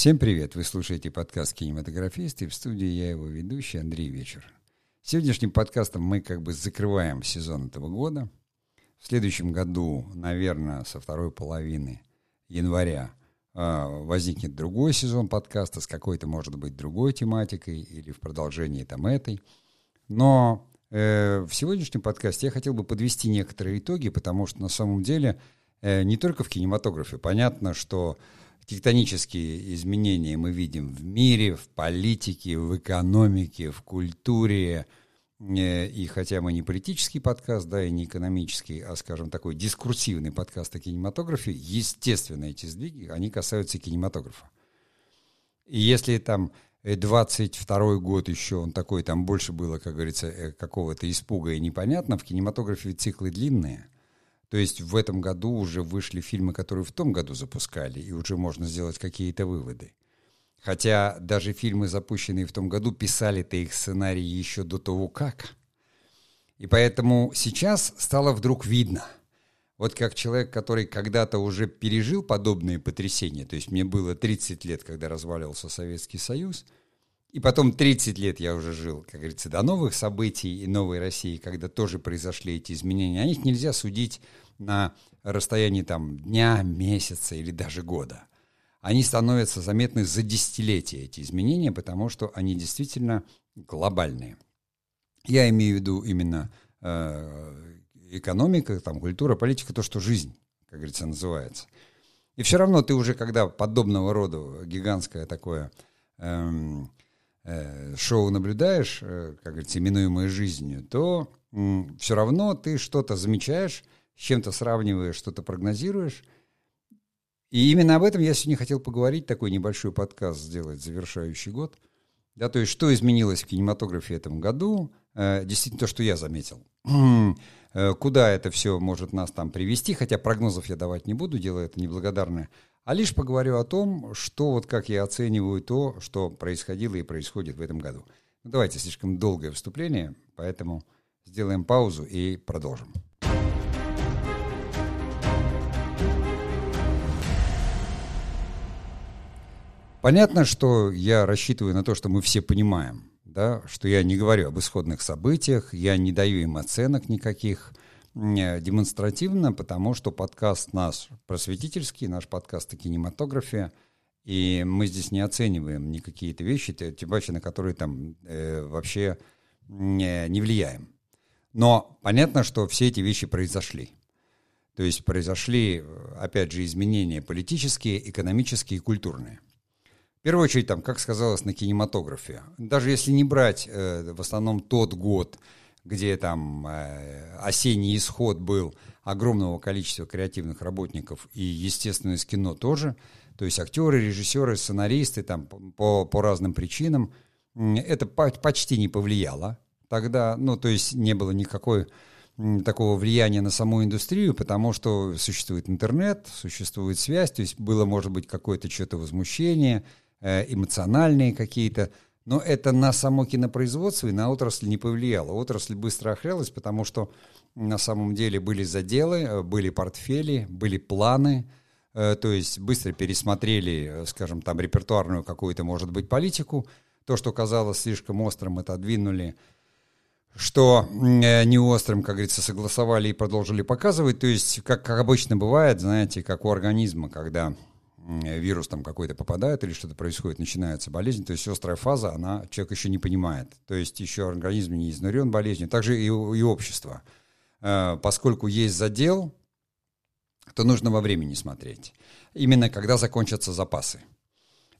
Всем привет! Вы слушаете подкаст «Кинематографист» и в студии я его ведущий Андрей Вечер. Сегодняшним подкастом мы как бы закрываем сезон этого года. В следующем году, наверное, со второй половины января э, возникнет другой сезон подкаста с какой-то, может быть, другой тематикой или в продолжении там этой. Но э, в сегодняшнем подкасте я хотел бы подвести некоторые итоги, потому что на самом деле э, не только в кинематографе. Понятно, что тектонические изменения мы видим в мире, в политике, в экономике, в культуре. Э, и хотя мы не политический подкаст, да, и не экономический, а, скажем, такой дискурсивный подкаст о кинематографе, естественно, эти сдвиги, они касаются кинематографа. И если там 22 год еще, он такой, там больше было, как говорится, э, какого-то испуга и непонятно, в кинематографе циклы длинные – то есть в этом году уже вышли фильмы, которые в том году запускали, и уже можно сделать какие-то выводы. Хотя даже фильмы, запущенные в том году, писали-то их сценарии еще до того, как. И поэтому сейчас стало вдруг видно. Вот как человек, который когда-то уже пережил подобные потрясения, то есть мне было 30 лет, когда разваливался Советский Союз – и потом 30 лет я уже жил, как говорится, до новых событий и новой России, когда тоже произошли эти изменения. О них нельзя судить на расстоянии там дня, месяца или даже года. Они становятся заметны за десятилетия, эти изменения, потому что они действительно глобальные. Я имею в виду именно э, экономика, там, культура, политика, то, что жизнь, как говорится, называется. И все равно ты уже, когда подобного рода гигантское такое... Эм, Э, шоу наблюдаешь, э, как говорится, именуемое жизнью, то все равно ты что-то замечаешь, с чем-то сравниваешь, что-то прогнозируешь. И именно об этом я сегодня хотел поговорить, такой небольшой подкаст сделать, завершающий год. Да, то есть, что изменилось в кинематографе этом году, э, действительно то, что я заметил. Куда это все может нас там привести, хотя прогнозов я давать не буду, делаю это неблагодарное а лишь поговорю о том, что вот как я оцениваю то, что происходило и происходит в этом году. Ну, давайте, слишком долгое вступление, поэтому сделаем паузу и продолжим. Понятно, что я рассчитываю на то, что мы все понимаем, да, что я не говорю об исходных событиях, я не даю им оценок никаких, демонстративно, потому что подкаст наш просветительский, наш подкаст о кинематографе, и мы здесь не оцениваем ни какие-то вещи, тем более на которые там э, вообще не, не влияем. Но понятно, что все эти вещи произошли. То есть произошли, опять же, изменения политические, экономические и культурные. В первую очередь, там, как сказалось на кинематографе, даже если не брать э, в основном тот год, где там э, осенний исход был огромного количества креативных работников и, естественно, из кино тоже, то есть актеры, режиссеры, сценаристы там по, по разным причинам, это почти не повлияло тогда, ну, то есть не было никакой такого влияния на саму индустрию, потому что существует интернет, существует связь, то есть было, может быть, какое-то что-то возмущение, э, эмоциональные какие-то но это на само кинопроизводство и на отрасль не повлияло. Отрасль быстро охрялась, потому что на самом деле были заделы, э, были портфели, были планы, э, то есть быстро пересмотрели, э, скажем, там репертуарную какую-то, может быть, политику. То, что казалось слишком острым, это отдвинули что не острым, как говорится, согласовали и продолжили показывать. То есть, как, как обычно бывает, знаете, как у организма, когда вирус там какой-то попадает или что-то происходит, начинается болезнь, то есть острая фаза, она человек еще не понимает. То есть еще организм не изнурен болезнью. Также и, и общество. Э, поскольку есть задел, то нужно во времени смотреть. Именно когда закончатся запасы.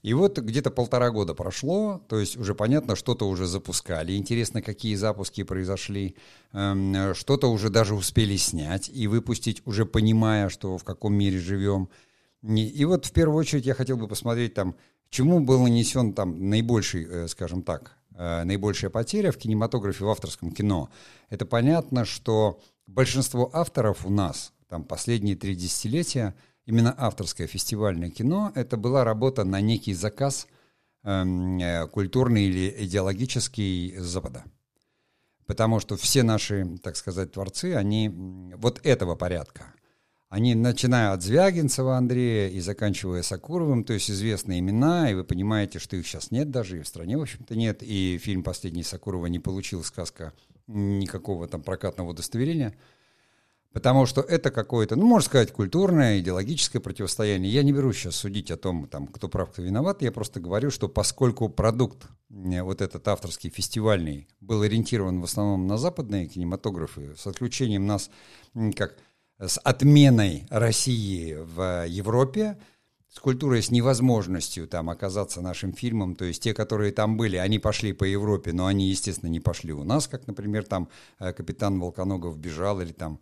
И вот где-то полтора года прошло, то есть уже понятно, что-то уже запускали. Интересно, какие запуски произошли. Эм, что-то уже даже успели снять и выпустить, уже понимая, что в каком мире живем – и вот в первую очередь я хотел бы посмотреть там, чему был нанесен там наибольший, э, скажем так, э, наибольшая потеря в кинематографе, в авторском кино. Это понятно, что большинство авторов у нас, там последние три десятилетия, именно авторское фестивальное кино, это была работа на некий заказ эм, э, культурный или идеологический Запада. Потому что все наши, так сказать, творцы, они вот этого порядка – они, начиная от Звягинцева Андрея и заканчивая Сакуровым, то есть известные имена, и вы понимаете, что их сейчас нет даже, и в стране, в общем-то, нет, и фильм «Последний Сакурова» не получил сказка никакого там прокатного удостоверения, потому что это какое-то, ну, можно сказать, культурное, идеологическое противостояние. Я не беру сейчас судить о том, там, кто прав, кто виноват, я просто говорю, что поскольку продукт, э, вот этот авторский, фестивальный, был ориентирован в основном на западные кинематографы, с отключением нас, как с отменой России в Европе, с культурой, с невозможностью там оказаться нашим фильмом, то есть те, которые там были, они пошли по Европе, но они, естественно, не пошли у нас, как, например, там э, капитан Волконогов бежал или там,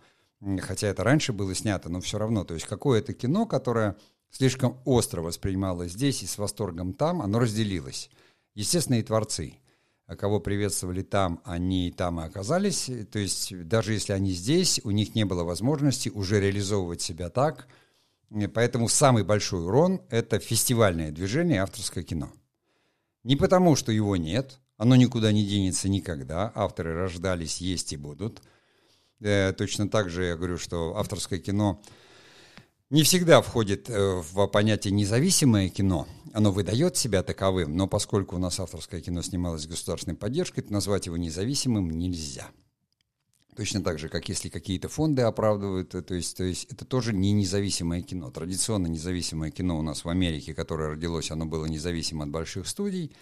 хотя это раньше было снято, но все равно, то есть какое-то кино, которое слишком остро воспринималось здесь и с восторгом там, оно разделилось. Естественно, и творцы – кого приветствовали там, они там и оказались. То есть даже если они здесь, у них не было возможности уже реализовывать себя так. Поэтому самый большой урон – это фестивальное движение авторское кино. Не потому, что его нет, оно никуда не денется никогда, авторы рождались, есть и будут. Э, точно так же я говорю, что авторское кино – не всегда входит э, в понятие независимое кино. Оно выдает себя таковым, но поскольку у нас авторское кино снималось с государственной поддержкой, то назвать его независимым нельзя. Точно так же, как если какие-то фонды оправдывают, то есть, то есть это тоже не независимое кино. Традиционно независимое кино у нас в Америке, которое родилось, оно было независимо от больших студий.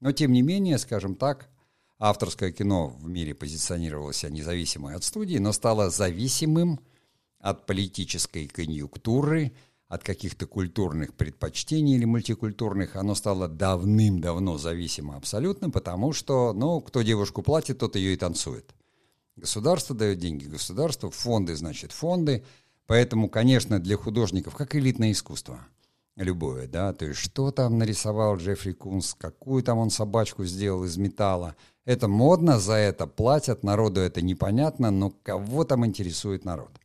Но тем не менее, скажем так, авторское кино в мире позиционировало себя независимо от студии, но стало зависимым от политической конъюнктуры, от каких-то культурных предпочтений или мультикультурных, оно стало давным-давно зависимо абсолютно, потому что, ну, кто девушку платит, тот ее и танцует. Государство дает деньги государству, фонды, значит, фонды. Поэтому, конечно, для художников, как элитное искусство, любое, да, то есть что там нарисовал Джеффри Кунс, какую там он собачку сделал из металла, это модно, за это платят, народу это непонятно, но кого там интересует народ?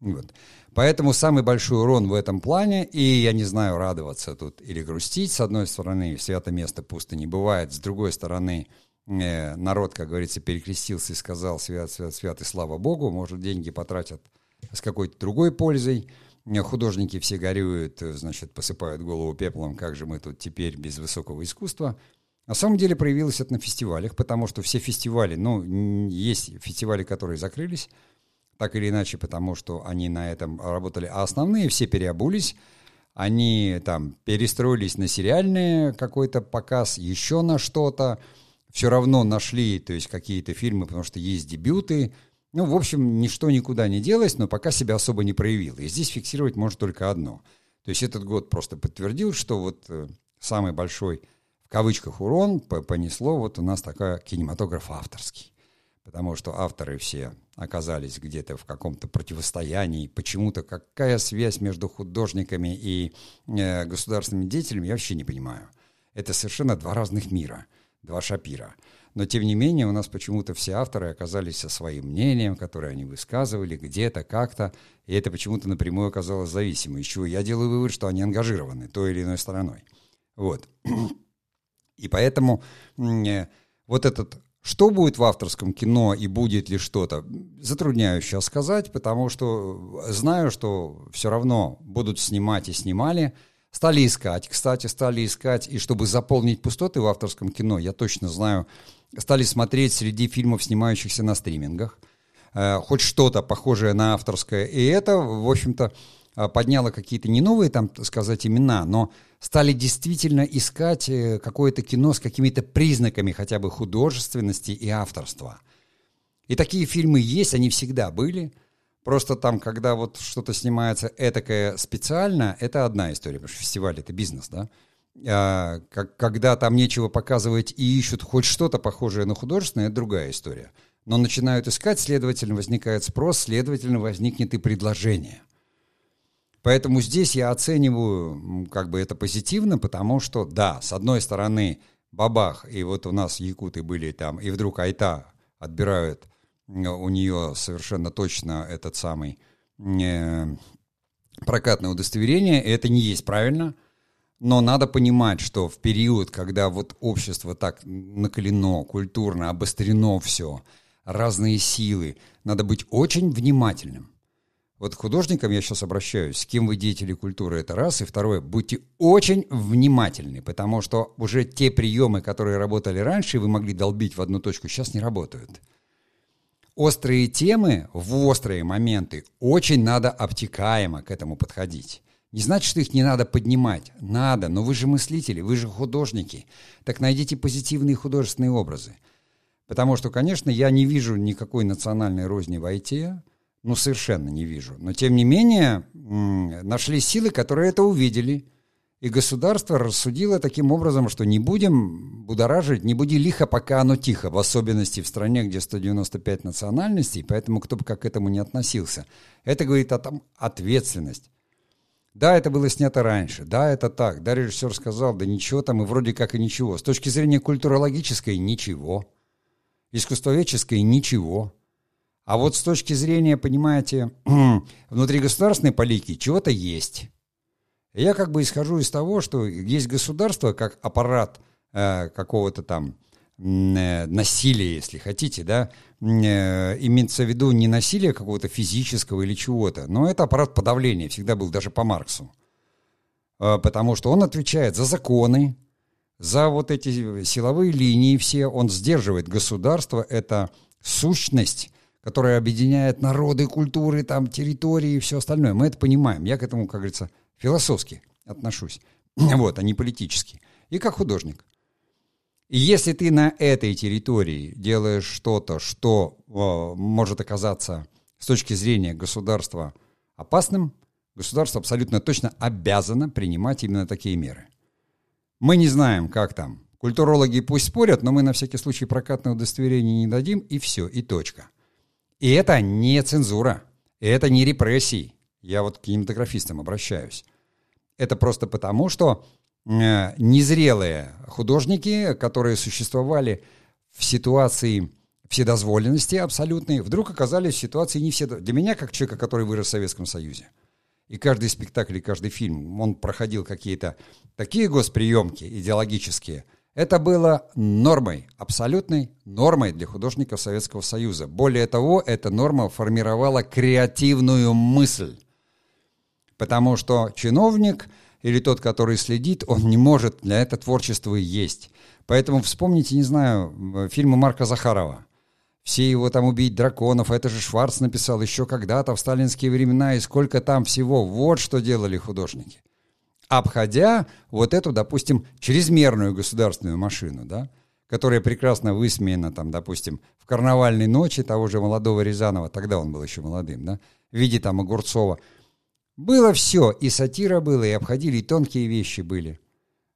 Вот. Поэтому самый большой урон в этом плане, и я не знаю, радоваться тут или грустить, с одной стороны, свято место пусто не бывает, с другой стороны, э, народ, как говорится, перекрестился и сказал свят, свят, свят и слава Богу, может, деньги потратят с какой-то другой пользой, э, художники все горюют, значит, посыпают голову пеплом, как же мы тут теперь без высокого искусства. На самом деле проявилось это на фестивалях, потому что все фестивали, ну, есть фестивали, которые закрылись, так или иначе, потому что они на этом работали. А основные все переобулись, они там перестроились на сериальный какой-то показ, еще на что-то. Все равно нашли, то есть какие-то фильмы, потому что есть дебюты. Ну, в общем, ничто никуда не делось, но пока себя особо не проявил. И здесь фиксировать может только одно. То есть этот год просто подтвердил, что вот э, самый большой, в кавычках, урон понесло вот у нас такая кинематограф авторский потому что авторы все оказались где-то в каком-то противостоянии. Почему-то какая связь между художниками и э, государственными деятелями, я вообще не понимаю. Это совершенно два разных мира, два шапира. Но, тем не менее, у нас почему-то все авторы оказались со своим мнением, которое они высказывали где-то, как-то, и это почему-то напрямую оказалось зависимо. Чего я делаю вывод, что они ангажированы той или иной стороной. Вот. И поэтому э, вот этот что будет в авторском кино и будет ли что-то, затрудняюсь сейчас сказать, потому что знаю, что все равно будут снимать и снимали. Стали искать, кстати, стали искать, и чтобы заполнить пустоты в авторском кино, я точно знаю, стали смотреть среди фильмов, снимающихся на стримингах, э, хоть что-то похожее на авторское. И это, в общем-то, а, подняло какие-то не новые, там, сказать, имена, но стали действительно искать э, какое-то кино с какими-то признаками хотя бы художественности и авторства. И такие фильмы есть, они всегда были. Просто там, когда вот что-то снимается этакое специально, это одна история, потому что фестиваль — это бизнес, да? А, как, когда там нечего показывать и ищут хоть что-то похожее на художественное, это другая история. Но начинают искать, следовательно, возникает спрос, следовательно, возникнет и предложение. Поэтому здесь я оцениваю как бы это позитивно, потому что, да, с одной стороны, бабах, и вот у нас якуты были там, и вдруг Айта отбирают у нее совершенно точно этот самый э, прокатное удостоверение, это не есть правильно, но надо понимать, что в период, когда вот общество так накалено, культурно, обострено все, разные силы, надо быть очень внимательным Вот к художникам я сейчас обращаюсь, с кем вы деятели культуры, это раз. И второе, будьте очень внимательны, потому что уже те приемы, которые работали раньше, вы могли долбить в одну точку, сейчас не работают. Острые темы в острые моменты очень надо обтекаемо к этому подходить. Не значит, что их не надо поднимать. Надо, но вы же мыслители, вы же художники. Так найдите позитивные художественные образы. Потому что, конечно, я не вижу никакой национальной розни в IT, ну, совершенно не вижу. Но, тем не менее, нашли силы, которые это увидели. И государство рассудило таким образом, что не будем будоражить, не буди лихо, пока оно тихо, в особенности в стране, где 195 национальностей, поэтому кто бы как к этому не относился. Это говорит о том ответственность. Да, это было снято раньше, да, это так, да, режиссер сказал, да ничего там, и вроде как и ничего. С точки зрения культурологической – ничего. Искусствоведческой – ничего. А вот с точки зрения, понимаете, внутригосударственной политики чего-то есть. Я как бы исхожу из того, что есть государство как аппарат э, какого-то там э, насилия, если хотите, да, э, имеется в виду не насилие какого-то физического или чего-то, но это аппарат подавления, всегда был даже по Марксу. Э, потому что он отвечает за законы, за вот эти силовые линии все, он сдерживает государство, это сущность, которая объединяет народы, культуры, там, территории и все остальное. Мы это понимаем. Я к этому, как говорится, философски отношусь. Вот, а не политически. И как художник. И если ты на этой территории делаешь что-то, что э, может оказаться с точки зрения государства опасным, государство абсолютно точно обязано принимать именно такие меры. Мы не знаем, как там. Культурологи пусть спорят, но мы на всякий случай прокатное удостоверение не дадим, и все, и точка. И это не цензура, это не репрессии. Я вот к кинематографистам обращаюсь. Это просто потому, что э, незрелые художники, которые существовали в ситуации вседозволенности абсолютной, вдруг оказались в ситуации не все. Для меня, как человека, который вырос в Советском Союзе, и каждый спектакль и каждый фильм, он проходил какие-то такие госприемки идеологические – это было нормой, абсолютной нормой для художников Советского Союза. Более того, эта норма формировала креативную мысль. Потому что чиновник или тот, который следит, он не может для этого творчества есть. Поэтому вспомните, не знаю, фильмы Марка Захарова. Все его там убить драконов, это же Шварц написал еще когда-то в сталинские времена, и сколько там всего. Вот что делали художники обходя вот эту, допустим, чрезмерную государственную машину, да, которая прекрасно высмеяна, там, допустим, в карнавальной ночи того же молодого Рязанова, тогда он был еще молодым, да, в виде там Огурцова. Было все, и сатира было, и обходили, и тонкие вещи были.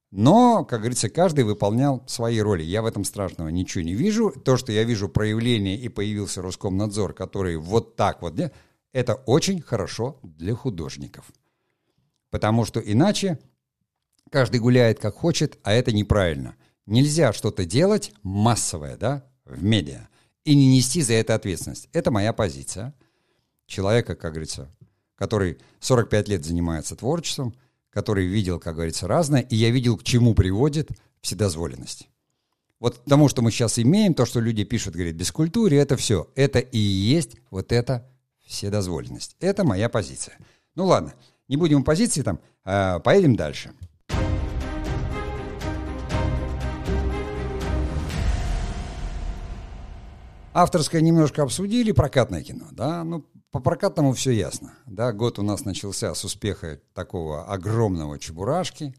Но, как говорится, каждый выполнял свои роли. Я в этом страшного ничего не вижу. То, что я вижу проявление и появился Роскомнадзор, который вот так вот, это очень хорошо для художников. Потому что иначе каждый гуляет как хочет, а это неправильно. Нельзя что-то делать массовое, да, в медиа, и не нести за это ответственность. Это моя позиция. Человека, как говорится, который 45 лет занимается творчеством, который видел, как говорится, разное, и я видел, к чему приводит вседозволенность. Вот тому, что мы сейчас имеем, то, что люди пишут, говорят, без культуры, это все. Это и есть вот эта вседозволенность. Это моя позиция. Ну ладно, не будем позиции там, а поедем дальше. Авторское немножко обсудили, прокатное кино, да, ну, по прокатному все ясно, да, год у нас начался с успеха такого огромного чебурашки,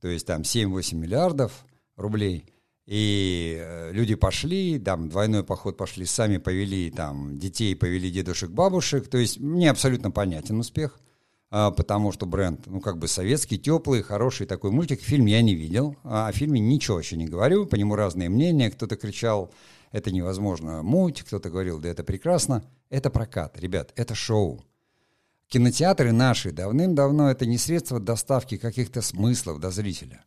то есть там 7-8 миллиардов рублей, и э, люди пошли, там двойной поход пошли, сами повели там детей, повели дедушек, бабушек, то есть мне абсолютно понятен успех, потому что бренд, ну, как бы советский, теплый, хороший такой мультик. Фильм я не видел, а о фильме ничего еще не говорю, по нему разные мнения. Кто-то кричал, это невозможно муть, кто-то говорил, да это прекрасно. Это прокат, ребят, это шоу. Кинотеатры наши давным-давно это не средство доставки каких-то смыслов до зрителя.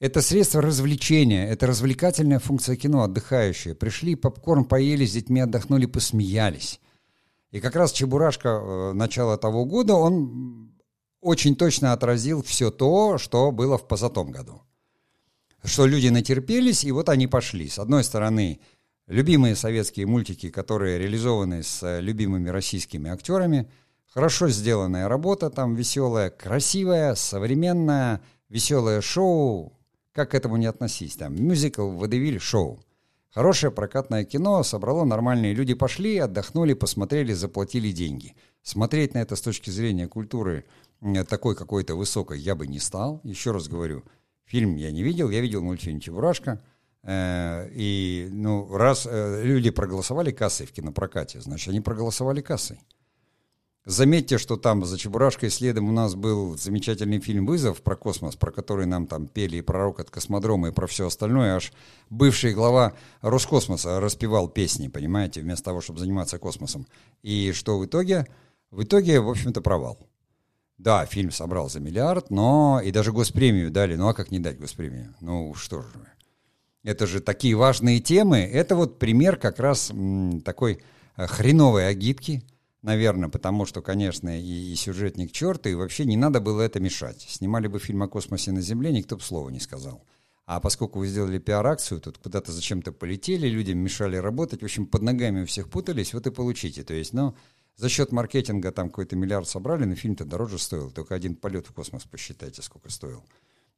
Это средство развлечения, это развлекательная функция кино, отдыхающая. Пришли, попкорн поели, с детьми отдохнули, посмеялись. И как раз Чебурашка э, начала того года, он очень точно отразил все то, что было в позатом году. Что люди натерпелись, и вот они пошли. С одной стороны, любимые советские мультики, которые реализованы с э, любимыми российскими актерами, Хорошо сделанная работа там, веселая, красивая, современная, веселое шоу. Как к этому не относись? Там мюзикл, водевиль, шоу. Хорошее прокатное кино собрало нормальные люди, пошли, отдохнули, посмотрели, заплатили деньги. Смотреть на это с точки зрения культуры такой какой-то высокой я бы не стал. Еще раз говорю, фильм я не видел, я видел мультфильм «Чебурашка». Э, и, ну, раз э, люди проголосовали кассой в кинопрокате, значит, они проголосовали кассой. Заметьте, что там за Чебурашкой следом у нас был замечательный фильм «Вызов» про космос, про который нам там пели и пророк от космодрома, и про все остальное. Аж бывший глава Роскосмоса распевал песни, понимаете, вместо того, чтобы заниматься космосом. И что в итоге? В итоге, в общем-то, провал. Да, фильм собрал за миллиард, но и даже госпремию дали. Ну а как не дать госпремию? Ну что же. Это же такие важные темы. Это вот пример как раз м, такой э, хреновой агитки – Наверное, потому что, конечно, и, и сюжетник черт, и вообще не надо было это мешать. Снимали бы фильм о космосе на Земле, никто бы слова не сказал. А поскольку вы сделали пиар-акцию, тут куда-то зачем-то полетели, людям мешали работать, в общем, под ногами у всех путались, вот и получите. То есть, ну, за счет маркетинга там какой-то миллиард собрали, но фильм-то дороже стоил. Только один полет в космос посчитайте, сколько стоил.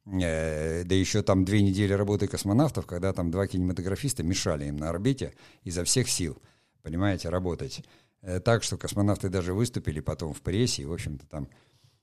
Э, да еще там две недели работы космонавтов, когда там два кинематографиста мешали им на орбите изо всех сил, понимаете, работать. Э, так, что космонавты даже выступили потом в прессе, и, в общем-то, там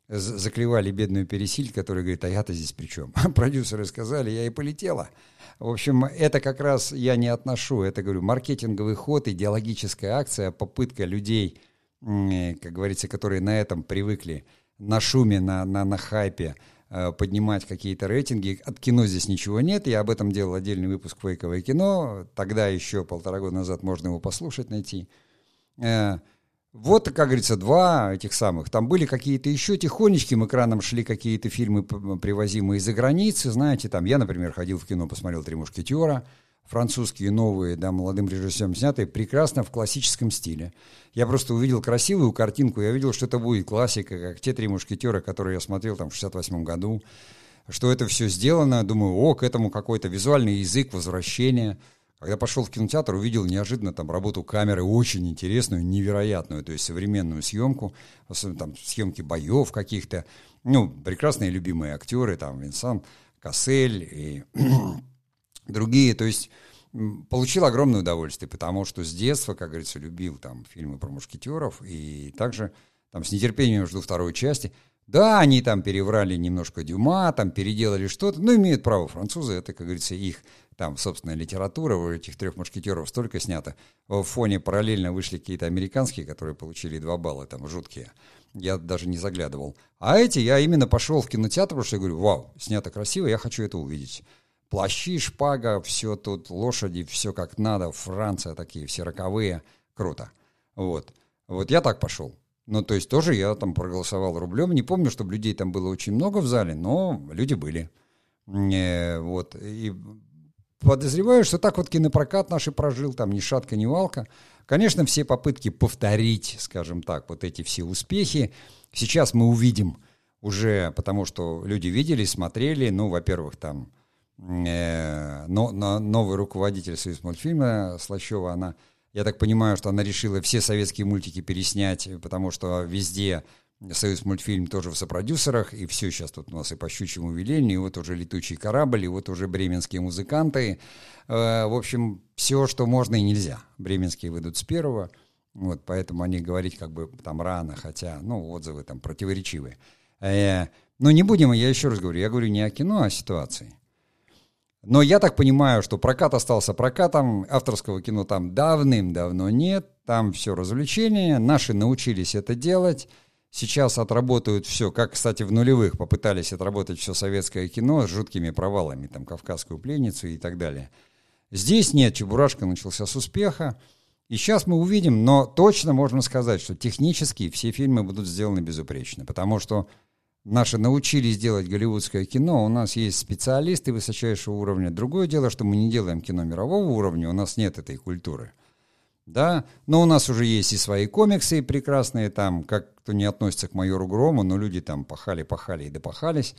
заклевали бедную Пересиль, которая говорит, а я-то здесь при чем? Продюсеры сказали, я и полетела. В общем, это как раз я не отношу, это, говорю, маркетинговый ход, идеологическая акция, попытка людей, как говорится, которые на этом привыкли, на шуме, на, на, на хайпе, э, поднимать какие-то рейтинги. От кино здесь ничего нет. Я об этом делал отдельный выпуск «Фейковое кино». Тогда еще полтора года назад можно его послушать, найти. Э, вот, как говорится, два этих самых. Там были какие-то еще тихонечким экраном шли какие-то фильмы, привозимые из-за границы. Знаете, там я, например, ходил в кино, посмотрел «Три мушкетера», французские новые, да, молодым режиссером снятые, прекрасно в классическом стиле. Я просто увидел красивую картинку, я видел, что это будет классика, как те «Три мушкетера», которые я смотрел там в 68 году, что это все сделано. Думаю, о, к этому какой-то визуальный язык возвращения – когда пошел в кинотеатр, увидел неожиданно там работу камеры очень интересную, невероятную, то есть современную съемку, особенно там съемки боев каких-то. Ну, прекрасные любимые актеры, там Винсан Кассель и другие. То есть получил огромное удовольствие, потому что с детства, как говорится, любил там фильмы про мушкетеров и также там с нетерпением жду второй части. Да, они там переврали немножко Дюма, там переделали что-то, но имеют право французы, это, как говорится, их там собственная литература, у этих трех мушкетеров столько снято. В фоне параллельно вышли какие-то американские, которые получили два балла, там, жуткие. Я даже не заглядывал. А эти я именно пошел в кинотеатр, потому что я говорю, вау, снято красиво, я хочу это увидеть. Плащи, шпага, все тут, лошади, все как надо, Франция такие, все роковые, круто. Вот. Вот я так пошел. Ну, то есть тоже я там проголосовал рублем. Не помню, чтобы людей там было очень много в зале, но люди были. Э, вот. И подозреваю, что так вот кинопрокат наш и прожил, там ни шатка, ни валка. Конечно, все попытки повторить, скажем так, вот эти все успехи, сейчас мы увидим уже, потому что люди видели, смотрели, ну, во-первых, там э, но, но, новый руководитель Союз мультфильма Слащева, она я так понимаю, что она решила все советские мультики переснять, потому что везде Союз мультфильм тоже в сопродюсерах, и все сейчас тут у нас и по щучьему велению, и вот уже летучий корабль, и вот уже бременские музыканты. Э, в общем, все, что можно и нельзя. Бременские выйдут с первого, вот, поэтому они говорить как бы там рано, хотя, ну, отзывы там противоречивые. Э, но не будем, я еще раз говорю, я говорю не о кино, а о ситуации. Но я так понимаю, что прокат остался прокатом, авторского кино там давным-давно нет, там все развлечения, наши научились это делать, сейчас отработают все, как, кстати, в нулевых попытались отработать все советское кино с жуткими провалами, там, «Кавказскую пленницу» и так далее. Здесь нет, «Чебурашка» начался с успеха, и сейчас мы увидим, но точно можно сказать, что технически все фильмы будут сделаны безупречно, потому что наши научились делать голливудское кино, у нас есть специалисты высочайшего уровня. Другое дело, что мы не делаем кино мирового уровня, у нас нет этой культуры. Да, но у нас уже есть и свои комиксы прекрасные, там, как кто не относится к майору Грому, но люди там пахали-пахали и допахались.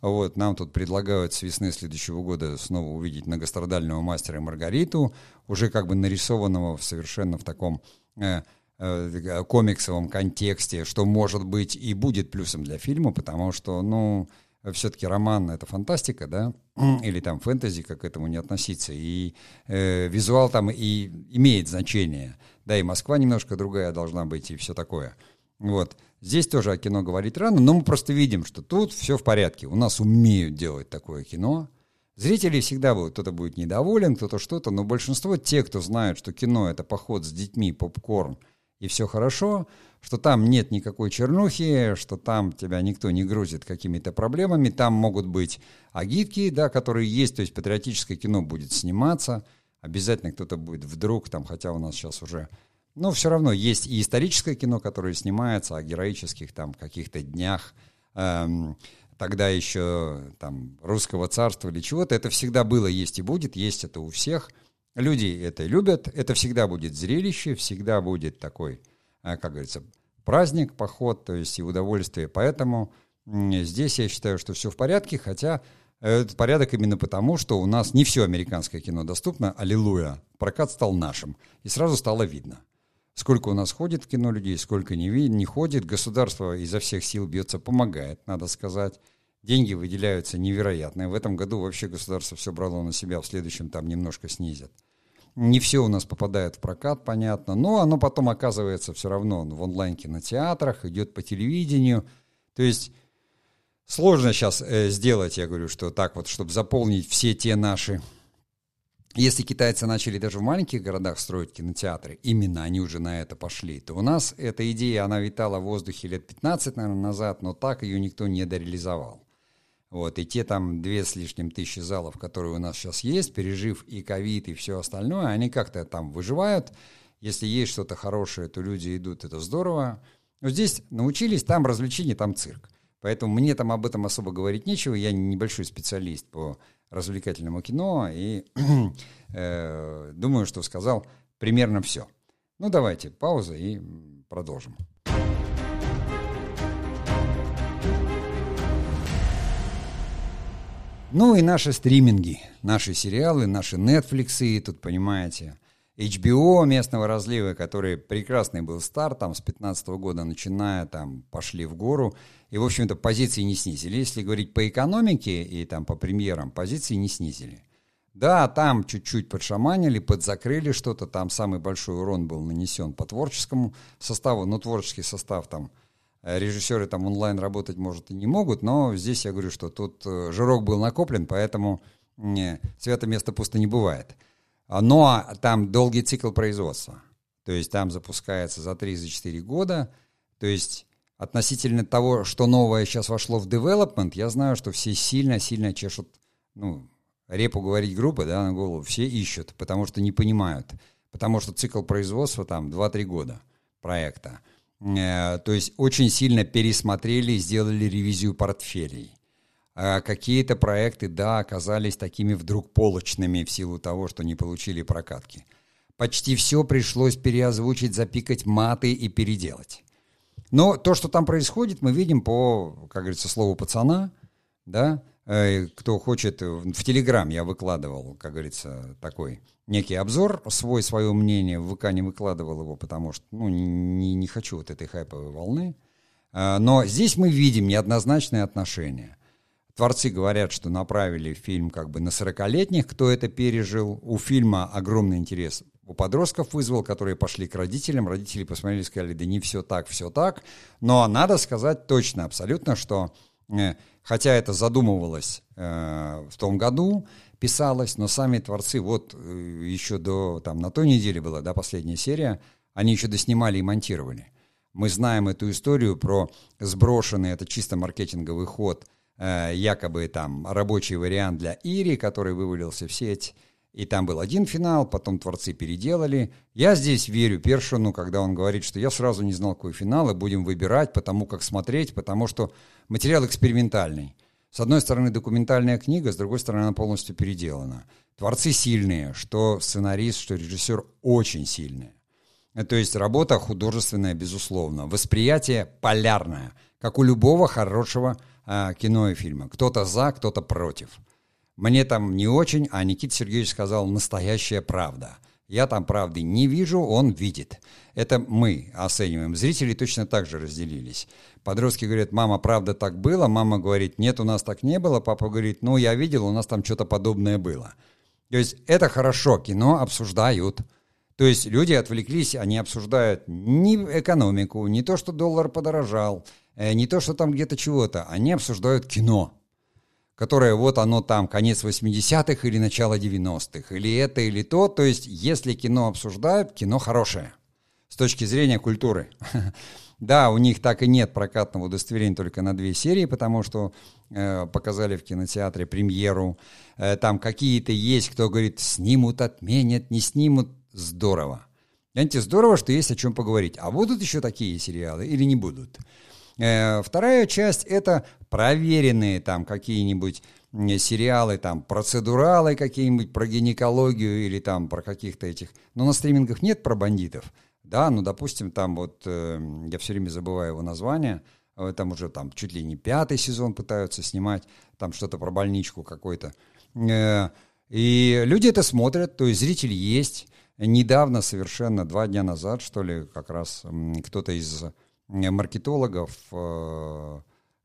Вот, нам тут предлагают с весны следующего года снова увидеть многострадального мастера Маргариту, уже как бы нарисованного в совершенно в таком э, э, комиксовом контексте, что может быть и будет плюсом для фильма, потому что, ну, все-таки роман — это фантастика, да, или там фэнтези, как к этому не относиться, и э, визуал там и имеет значение, да, и Москва немножко другая должна быть, и все такое. Вот. Здесь тоже о кино говорить рано, но мы просто видим, что тут все в порядке. У нас умеют делать такое кино. Зрители всегда будут, кто-то будет недоволен, кто-то что-то, но большинство, те, кто знают, что кино — это поход с детьми, попкорн, и все хорошо, что там нет никакой чернухи, что там тебя никто не грузит какими-то проблемами, там могут быть агитки, да, которые есть, то есть патриотическое кино будет сниматься, обязательно кто-то будет вдруг, там, хотя у нас сейчас уже, но все равно есть и историческое кино, которое снимается о героических там каких-то днях, эм, тогда еще там русского царства или чего-то, это всегда было, есть и будет, есть это у всех. Люди это любят, это всегда будет зрелище, всегда будет такой а, как говорится, праздник, поход, то есть и удовольствие. Поэтому здесь я считаю, что все в порядке, хотя этот порядок именно потому, что у нас не все американское кино доступно, аллилуйя, прокат стал нашим, и сразу стало видно. Сколько у нас ходит кино людей, сколько не, не ходит, государство изо всех сил бьется, помогает, надо сказать. Деньги выделяются невероятные. В этом году вообще государство все брало на себя, в следующем там немножко снизят. Не все у нас попадает в прокат, понятно, но оно потом оказывается все равно в онлайн-кинотеатрах, идет по телевидению. То есть сложно сейчас э, сделать, я говорю, что так вот, чтобы заполнить все те наши... Если китайцы начали даже в маленьких городах строить кинотеатры, именно они уже на это пошли, то у нас эта идея, она витала в воздухе лет 15, наверное, назад, но так ее никто не дореализовал. Вот, и те там две с лишним тысячи залов, которые у нас сейчас есть, пережив и ковид, и все остальное, они как-то там выживают. Если есть что-то хорошее, то люди идут, это здорово. Но здесь научились, там развлечения, там цирк. Поэтому мне там об этом особо говорить нечего. Я небольшой специалист по развлекательному кино и э, думаю, что сказал примерно все. Ну давайте, пауза и продолжим. Ну и наши стриминги, наши сериалы, наши Netflix, тут, понимаете, HBO местного разлива, который прекрасный был старт, там с 15 года начиная, там пошли в гору, и, в общем-то, позиции не снизили. Если говорить по экономике и там по премьерам, позиции не снизили. Да, там чуть-чуть подшаманили, подзакрыли что-то, там самый большой урон был нанесен по творческому составу, но творческий состав там режиссеры там онлайн работать, может, и не могут, но здесь я говорю, что тут э, жирок был накоплен, поэтому не, свято место пусто не бывает. А, но там долгий цикл производства. То есть там запускается за 3-4 года. То есть относительно того, что новое сейчас вошло в development, я знаю, что все сильно-сильно чешут, ну, репу говорить группы, да, на голову, все ищут, потому что не понимают. Потому что цикл производства там 2-3 года проекта. Э, то есть очень сильно пересмотрели и сделали ревизию портфелей. А какие-то проекты, да, оказались такими вдруг полочными в силу того, что не получили прокатки. Почти все пришлось переозвучить, запикать маты и переделать. Но то, что там происходит, мы видим по, как говорится, слову пацана, да, кто хочет, в Телеграм я выкладывал, как говорится, такой некий обзор, свой, свое мнение, в ВК не выкладывал его, потому что, ну, не, не хочу вот этой хайповой волны. А, но здесь мы видим неоднозначные отношения. Творцы говорят, что направили фильм как бы на 40-летних, кто это пережил. У фильма огромный интерес у подростков вызвал, которые пошли к родителям. Родители посмотрели и сказали, да не все так, все так. Но надо сказать точно, абсолютно, что э, Хотя это задумывалось э, в том году, писалось, но сами творцы, вот э, еще до, там, на той неделе была, да, последняя серия, они еще доснимали и монтировали. Мы знаем эту историю про сброшенный, это чисто маркетинговый ход, э, якобы там рабочий вариант для Ири, который вывалился в сеть, и там был один финал, потом творцы переделали. Я здесь верю Першину, когда он говорит, что я сразу не знал, какой финал, и будем выбирать, потому как смотреть, потому что материал экспериментальный. С одной стороны, документальная книга, с другой стороны, она полностью переделана. Творцы сильные, что сценарист, что режиссер очень сильные. То есть работа художественная, безусловно. Восприятие полярное, как у любого хорошего э, кино и фильма. Кто-то за, кто-то против. Мне там не очень, а Никита Сергеевич сказал «настоящая правда». Я там правды не вижу, он видит. Это мы оцениваем. Зрители точно так же разделились. Подростки говорят, мама, правда так было? Мама говорит, нет, у нас так не было. Папа говорит, ну, я видел, у нас там что-то подобное было. То есть это хорошо, кино обсуждают. То есть люди отвлеклись, они обсуждают не экономику, не то, что доллар подорожал, э, не то, что там где-то чего-то. Они обсуждают кино, которое вот оно там, конец 80-х или начало 90-х, или это, или то. То есть если кино обсуждают, кино хорошее с точки зрения культуры. Да, у них так и нет прокатного удостоверения только на две серии, потому что э, показали в кинотеатре премьеру. Э, там какие-то есть, кто говорит, снимут, отменят, не снимут. Здорово. Знаете, здорово, что есть о чем поговорить. А будут еще такие сериалы или не будут? Э, вторая часть — это проверенные там какие-нибудь сериалы, там, процедуралы какие-нибудь про гинекологию или там про каких-то этих... Но на стримингах нет про бандитов. Да, ну, допустим, там вот, э, я все время забываю его название, э, там уже там чуть ли не пятый сезон пытаются снимать, там что-то про больничку какой-то. И люди это смотрят, то есть зрители есть. Недавно, совершенно два дня назад, что ли, как раз кто-то из маркетологов э,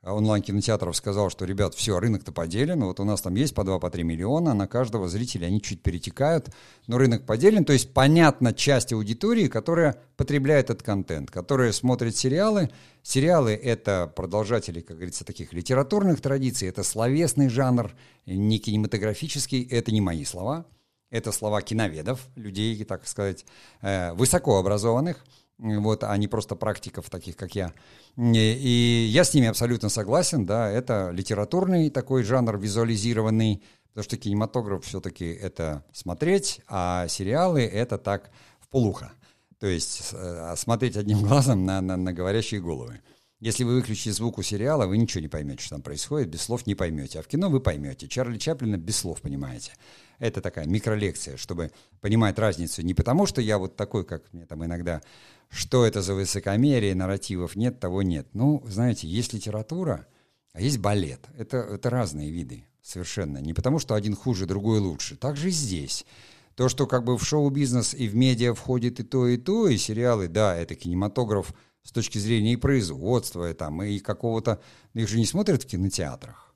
а онлайн-кинотеатров сказал, что, ребят, все, рынок-то поделен, вот у нас там есть по 2-3 по миллиона, на каждого зрителя они чуть перетекают, но рынок поделен, то есть понятна часть аудитории, которая потребляет этот контент, которая смотрит сериалы. Сериалы — это продолжатели, как говорится, таких литературных традиций, это словесный жанр, не кинематографический, это не мои слова, это слова киноведов, людей, так сказать, э, высокообразованных, вот, а не просто практиков, таких как я. И я с ними абсолютно согласен, да, это литературный такой жанр, визуализированный, потому что кинематограф все-таки это смотреть, а сериалы это так в полухо. То есть э, смотреть одним глазом на, на, на говорящие головы. Если вы выключите звук у сериала, вы ничего не поймете, что там происходит, без слов не поймете. А в кино вы поймете. Чарли Чаплина без слов понимаете. Это такая микролекция, чтобы понимать разницу. Не потому, что я вот такой, как мне там иногда, что это за высокомерие, нарративов нет, того нет. Ну, знаете, есть литература, а есть балет. Это, это разные виды совершенно. Не потому, что один хуже, другой лучше. Так же и здесь. То, что как бы в шоу-бизнес и в медиа входит и то, и то, и сериалы, да, это кинематограф с точки зрения и производства, и, там, и какого-то... Их же не смотрят в кинотеатрах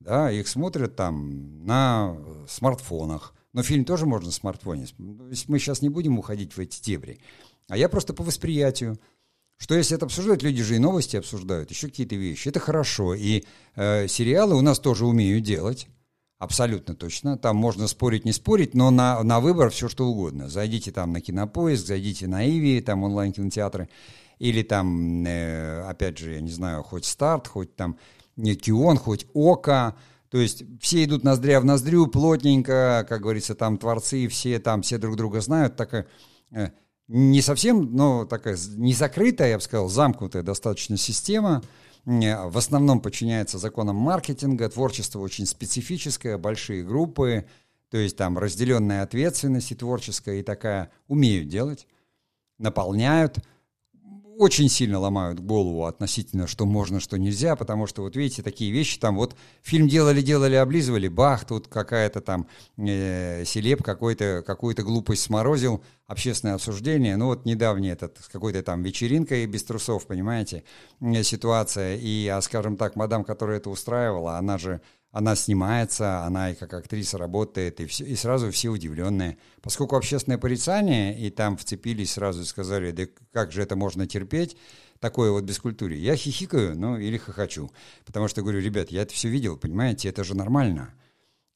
да, их смотрят там на смартфонах. Но фильм тоже можно на смартфоне. Есть мы сейчас не будем уходить в эти дебри. А я просто по восприятию. Что если это обсуждают, люди же и новости обсуждают, еще какие-то вещи. Это хорошо. И э, сериалы у нас тоже умеют делать. Абсолютно точно. Там можно спорить, не спорить, но на, на выбор все что угодно. Зайдите там на Кинопоиск, зайдите на Иви, там онлайн-кинотеатры. Или там, э, опять же, я не знаю, хоть старт, хоть там Кион, хоть Ока, то есть все идут ноздря в ноздрю, плотненько, как говорится, там творцы, все там, все друг друга знают, такая э, не совсем, но такая не закрытая, я бы сказал, замкнутая достаточно система, в основном подчиняется законам маркетинга, творчество очень специфическое, большие группы, то есть там разделенная ответственность и творческая, и такая умеют делать, наполняют, очень сильно ломают голову относительно, что можно, что нельзя, потому что вот видите, такие вещи там, вот фильм делали, делали, облизывали, бах, тут какая-то там э, селеп какой-то, какую-то глупость сморозил, общественное обсуждение, ну вот недавний этот, с какой-то там вечеринкой без трусов, понимаете, э, ситуация, и, а, скажем так, мадам, которая это устраивала, она же она снимается, она и как актриса работает, и, все, и сразу все удивленные. Поскольку общественное порицание, и там вцепились сразу и сказали, да как же это можно терпеть, такое вот бескультурие. Я хихикаю, ну или хохочу, потому что говорю, ребят, я это все видел, понимаете, это же нормально.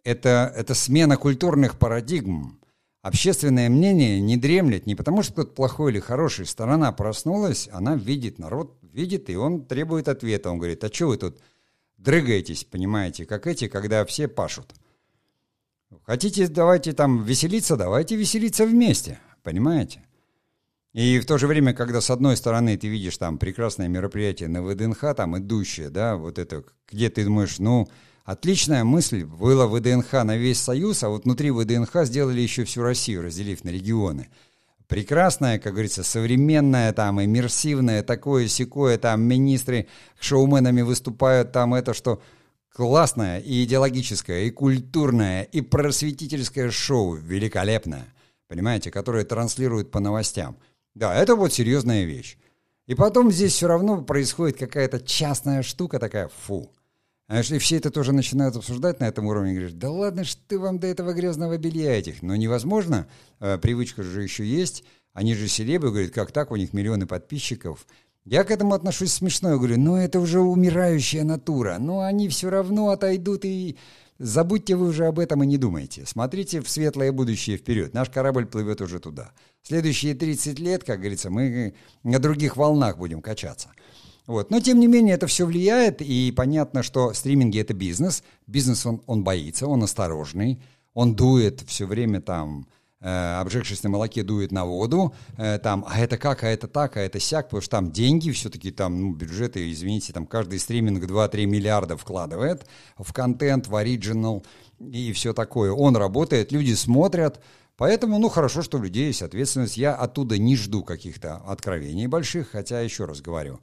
Это, это смена культурных парадигм. Общественное мнение не дремлет не потому, что кто-то плохой или хороший. Сторона проснулась, она видит, народ видит, и он требует ответа. Он говорит, а что вы тут дрыгаетесь, понимаете, как эти, когда все пашут. Хотите, давайте там веселиться, давайте веселиться вместе, понимаете? И в то же время, когда с одной стороны ты видишь там прекрасное мероприятие на ВДНХ, там идущее, да, вот это, где ты думаешь, ну, отличная мысль, была ВДНХ на весь Союз, а вот внутри ВДНХ сделали еще всю Россию, разделив на регионы – прекрасное, как говорится, современное, там, иммерсивное, такое, секое, там, министры шоуменами выступают, там, это что классное, и идеологическое, и культурное, и просветительское шоу великолепное. понимаете, которые транслируют по новостям. Да, это вот серьезная вещь. И потом здесь все равно происходит какая-то частная штука такая, фу. А и все это тоже начинают обсуждать на этом уровне. Говоришь, да ладно, что вам до этого грязного белья этих? Но невозможно, э, привычка же еще есть. Они же селебы, говорят, как так, у них миллионы подписчиков. Я к этому отношусь смешно, я говорю, ну это уже умирающая натура, но они все равно отойдут и... Забудьте вы уже об этом и не думайте. Смотрите в светлое будущее вперед. Наш корабль плывет уже туда. Следующие 30 лет, как говорится, мы на других волнах будем качаться. Вот. Но, тем не менее, это все влияет, и понятно, что стриминги — это бизнес. Бизнес, он, он боится, он осторожный, он дует все время там, э, обжегшись на молоке, дует на воду, э, там, а это как, а это так, а это сяк, потому что там деньги все-таки, там, ну, бюджеты, извините, там каждый стриминг 2-3 миллиарда вкладывает в контент, в оригинал и все такое. Он работает, люди смотрят, Поэтому, ну, хорошо, что у людей есть ответственность. Я оттуда не жду каких-то откровений больших, хотя, еще раз говорю,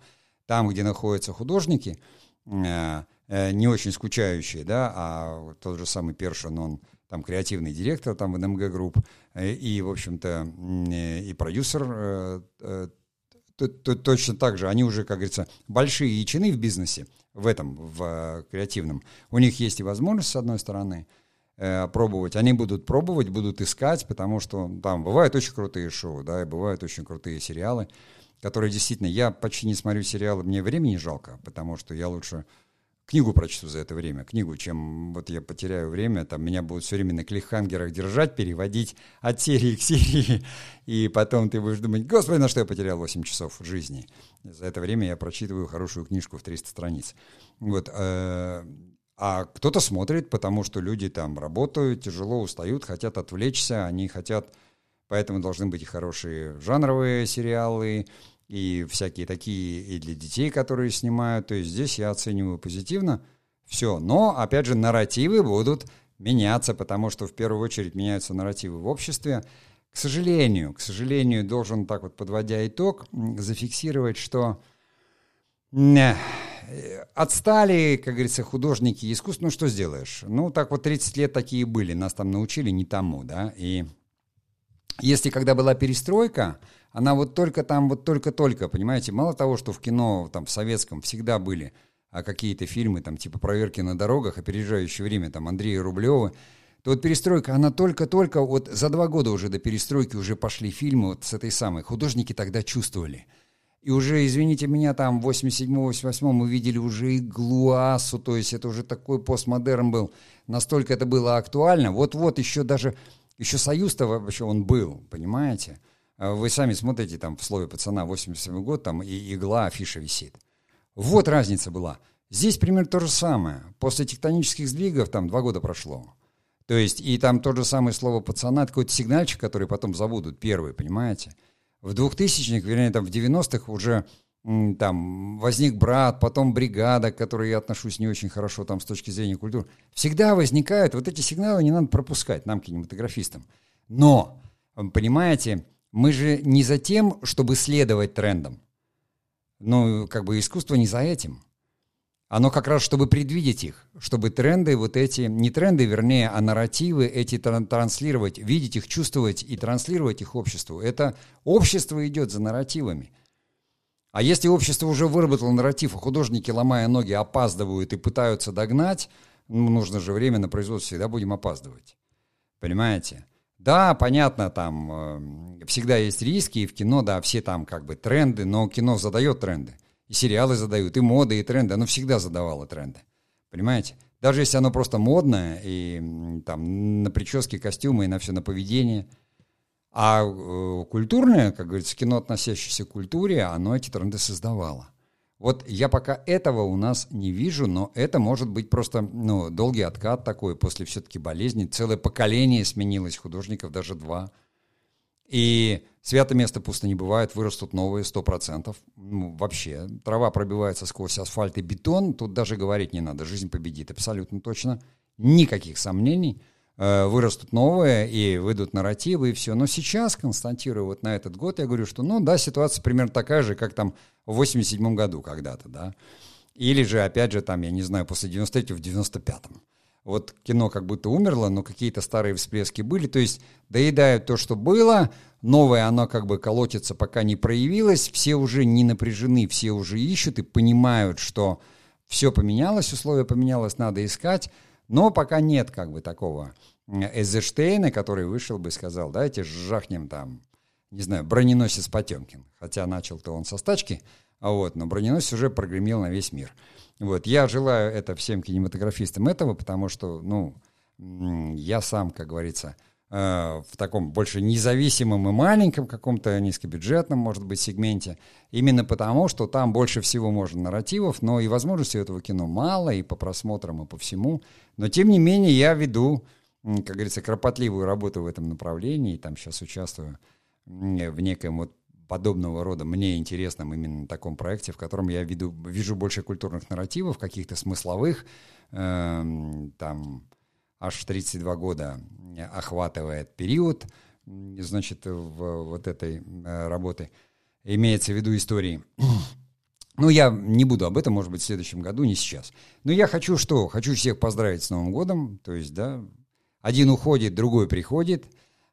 там, где находятся художники, э, э, не очень скучающие, да, а тот же самый Першин, он там креативный директор там в НМГ Групп, э, и, в общем-то, и продюсер точно так же, они уже, как говорится, большие чины в бизнесе, в этом, в креативном. У них есть и возможность, с одной стороны, пробовать. Они будут пробовать, будут искать, потому что там бывают очень крутые шоу, да, и бывают очень крутые сериалы которые действительно... Я почти не смотрю сериалы, мне времени жалко, потому что я лучше книгу прочту за это время, книгу, чем вот я потеряю время, там меня будут все время на клихангерах держать, переводить от серии к серии, и потом ты будешь думать, господи, на что я потерял 8 часов жизни. За это время я прочитываю хорошую книжку в 300 страниц. Вот, э, а кто-то смотрит, потому что люди там работают, тяжело устают, хотят отвлечься, они хотят Поэтому должны быть и хорошие жанровые сериалы, и всякие такие и для детей, которые снимают. То есть здесь я оцениваю позитивно все. Но, опять же, нарративы будут меняться, потому что в первую очередь меняются нарративы в обществе. К сожалению, к сожалению, должен так вот, подводя итог, зафиксировать, что э, отстали, как говорится, художники искусства. Ну, что сделаешь? Ну, так вот 30 лет такие были, нас там научили не тому, да, и если когда была перестройка, она вот только там, вот только-только, понимаете, мало того, что в кино, там, в советском всегда были а какие-то фильмы, там, типа «Проверки на дорогах», опережающее время, там, Андрея Рублева, то вот перестройка, она только-только, вот за два года уже до перестройки уже пошли фильмы вот с этой самой. Художники тогда чувствовали. И уже, извините меня, там в 87-88 мы видели уже иглу Асу, то есть это уже такой постмодерн был. Настолько это было актуально. Вот-вот еще даже еще Союз-то вообще он был, понимаете? А вы сами смотрите там в слове пацана 87 год, там и игла, афиша висит. Вот разница была. Здесь примерно то же самое. После тектонических сдвигов там два года прошло. То есть, и там то же самое слово пацана, какой-то сигнальчик, который потом забудут, первый, понимаете? В 2000-х, вернее, там в 90-х уже там возник брат, потом бригада, к которой я отношусь не очень хорошо там с точки зрения культуры. Всегда возникают вот эти сигналы, не надо пропускать нам, кинематографистам. Но, понимаете, мы же не за тем, чтобы следовать трендам. Ну, как бы искусство не за этим. Оно как раз, чтобы предвидеть их, чтобы тренды вот эти, не тренды, вернее, а нарративы эти транслировать, видеть их, чувствовать и транслировать их обществу. Это общество идет за нарративами. А если общество уже выработало нарратив, а художники, ломая ноги, опаздывают и пытаются догнать, ну, нужно же время на производство, всегда будем опаздывать. Понимаете? Да, понятно, там э, всегда есть риски, и в кино, да, все там как бы тренды, но кино задает тренды. И сериалы задают, и моды, и тренды. Оно всегда задавало тренды. Понимаете? Даже если оно просто модное, и там на прически, костюмы, и на все, на поведение – а э, культурное, как говорится, кино, относящееся к культуре, оно эти тренды создавало. Вот я пока этого у нас не вижу, но это может быть просто ну, долгий откат такой после все-таки болезни. Целое поколение сменилось художников, даже два. И свято место пусто не бывает, вырастут новые сто процентов. Ну, вообще, трава пробивается сквозь асфальт и бетон, тут даже говорить не надо, жизнь победит, абсолютно точно. Никаких сомнений. Э, вырастут новые и выйдут нарративы и все. Но сейчас, констатирую вот на этот год, я говорю, что, ну да, ситуация примерно такая же, как там в 87 году когда-то, да. Или же, опять же, там, я не знаю, после 93-го в 95-м. вот кино как будто умерло, но какие-то старые всплески были. То есть доедают то, что было, новое оно как бы колотится, пока не проявилось, все уже не напряжены, все уже ищут и понимают, что все поменялось, условия поменялось, надо искать, но пока нет как бы такого Эйзенштейна, который вышел бы и сказал, давайте жахнем там, не знаю, броненосец Потемкин. Хотя начал-то он со стачки, а вот, но броненосец уже прогремел на весь мир. Вот, я желаю это всем кинематографистам этого, потому что, ну, я сам, как говорится, в таком больше независимом и маленьком каком-то низкобюджетном, может быть, сегменте, именно потому, что там больше всего можно нарративов, но и возможностей этого кино мало, и по просмотрам, и по всему. Но, тем не менее, я веду, как говорится, кропотливую работу в этом направлении, и там сейчас участвую в неком вот подобного рода мне интересном именно таком проекте, в котором я веду, вижу больше культурных нарративов, каких-то смысловых, э, там аж 32 года охватывает период, значит, в вот этой э, работы. Имеется в виду истории. Ну, я не буду об этом, может быть, в следующем году, не сейчас. Но я хочу что? Хочу всех поздравить с Новым годом. То есть, да, один уходит, другой приходит.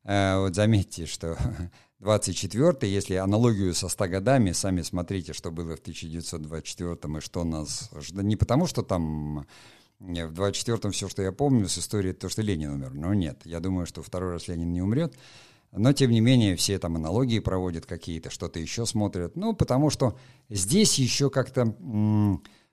Э, вот заметьте, что 24 если аналогию со 100 годами, сами смотрите, что было в 1924 и что нас. Не потому, что там в 24-м все, что я помню с истории, то, что Ленин умер. Но нет, я думаю, что второй раз Ленин не умрет. Но, тем не менее, все там аналогии проводят какие-то, что-то еще смотрят. Ну, потому что здесь еще как-то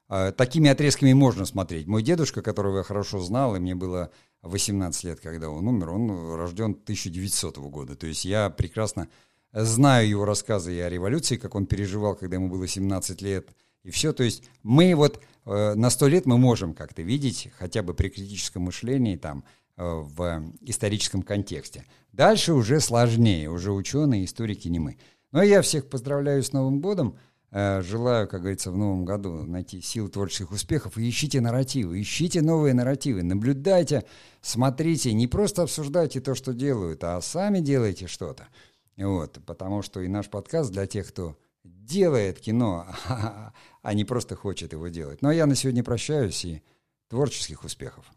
э, такими отрезками можно смотреть. Мой дедушка, которого я хорошо знал, и мне было 18 лет, когда он умер, он рожден 1900 года. То есть я прекрасно знаю его рассказы и о революции, как он переживал, когда ему было 17 лет, и все. То есть мы вот э, на 100 лет мы можем как-то видеть, хотя бы при критическом мышлении, там, э, в историческом контексте. Дальше уже сложнее, уже ученые, историки не мы. Но я всех поздравляю с Новым годом. Э, желаю, как говорится, в новом году найти силы творческих успехов и ищите нарративы, ищите новые нарративы, наблюдайте, смотрите, не просто обсуждайте то, что делают, а сами делайте что-то. Вот, потому что и наш подкаст для тех, кто делает кино, а не просто хочет его делать. Ну а я на сегодня прощаюсь и творческих успехов.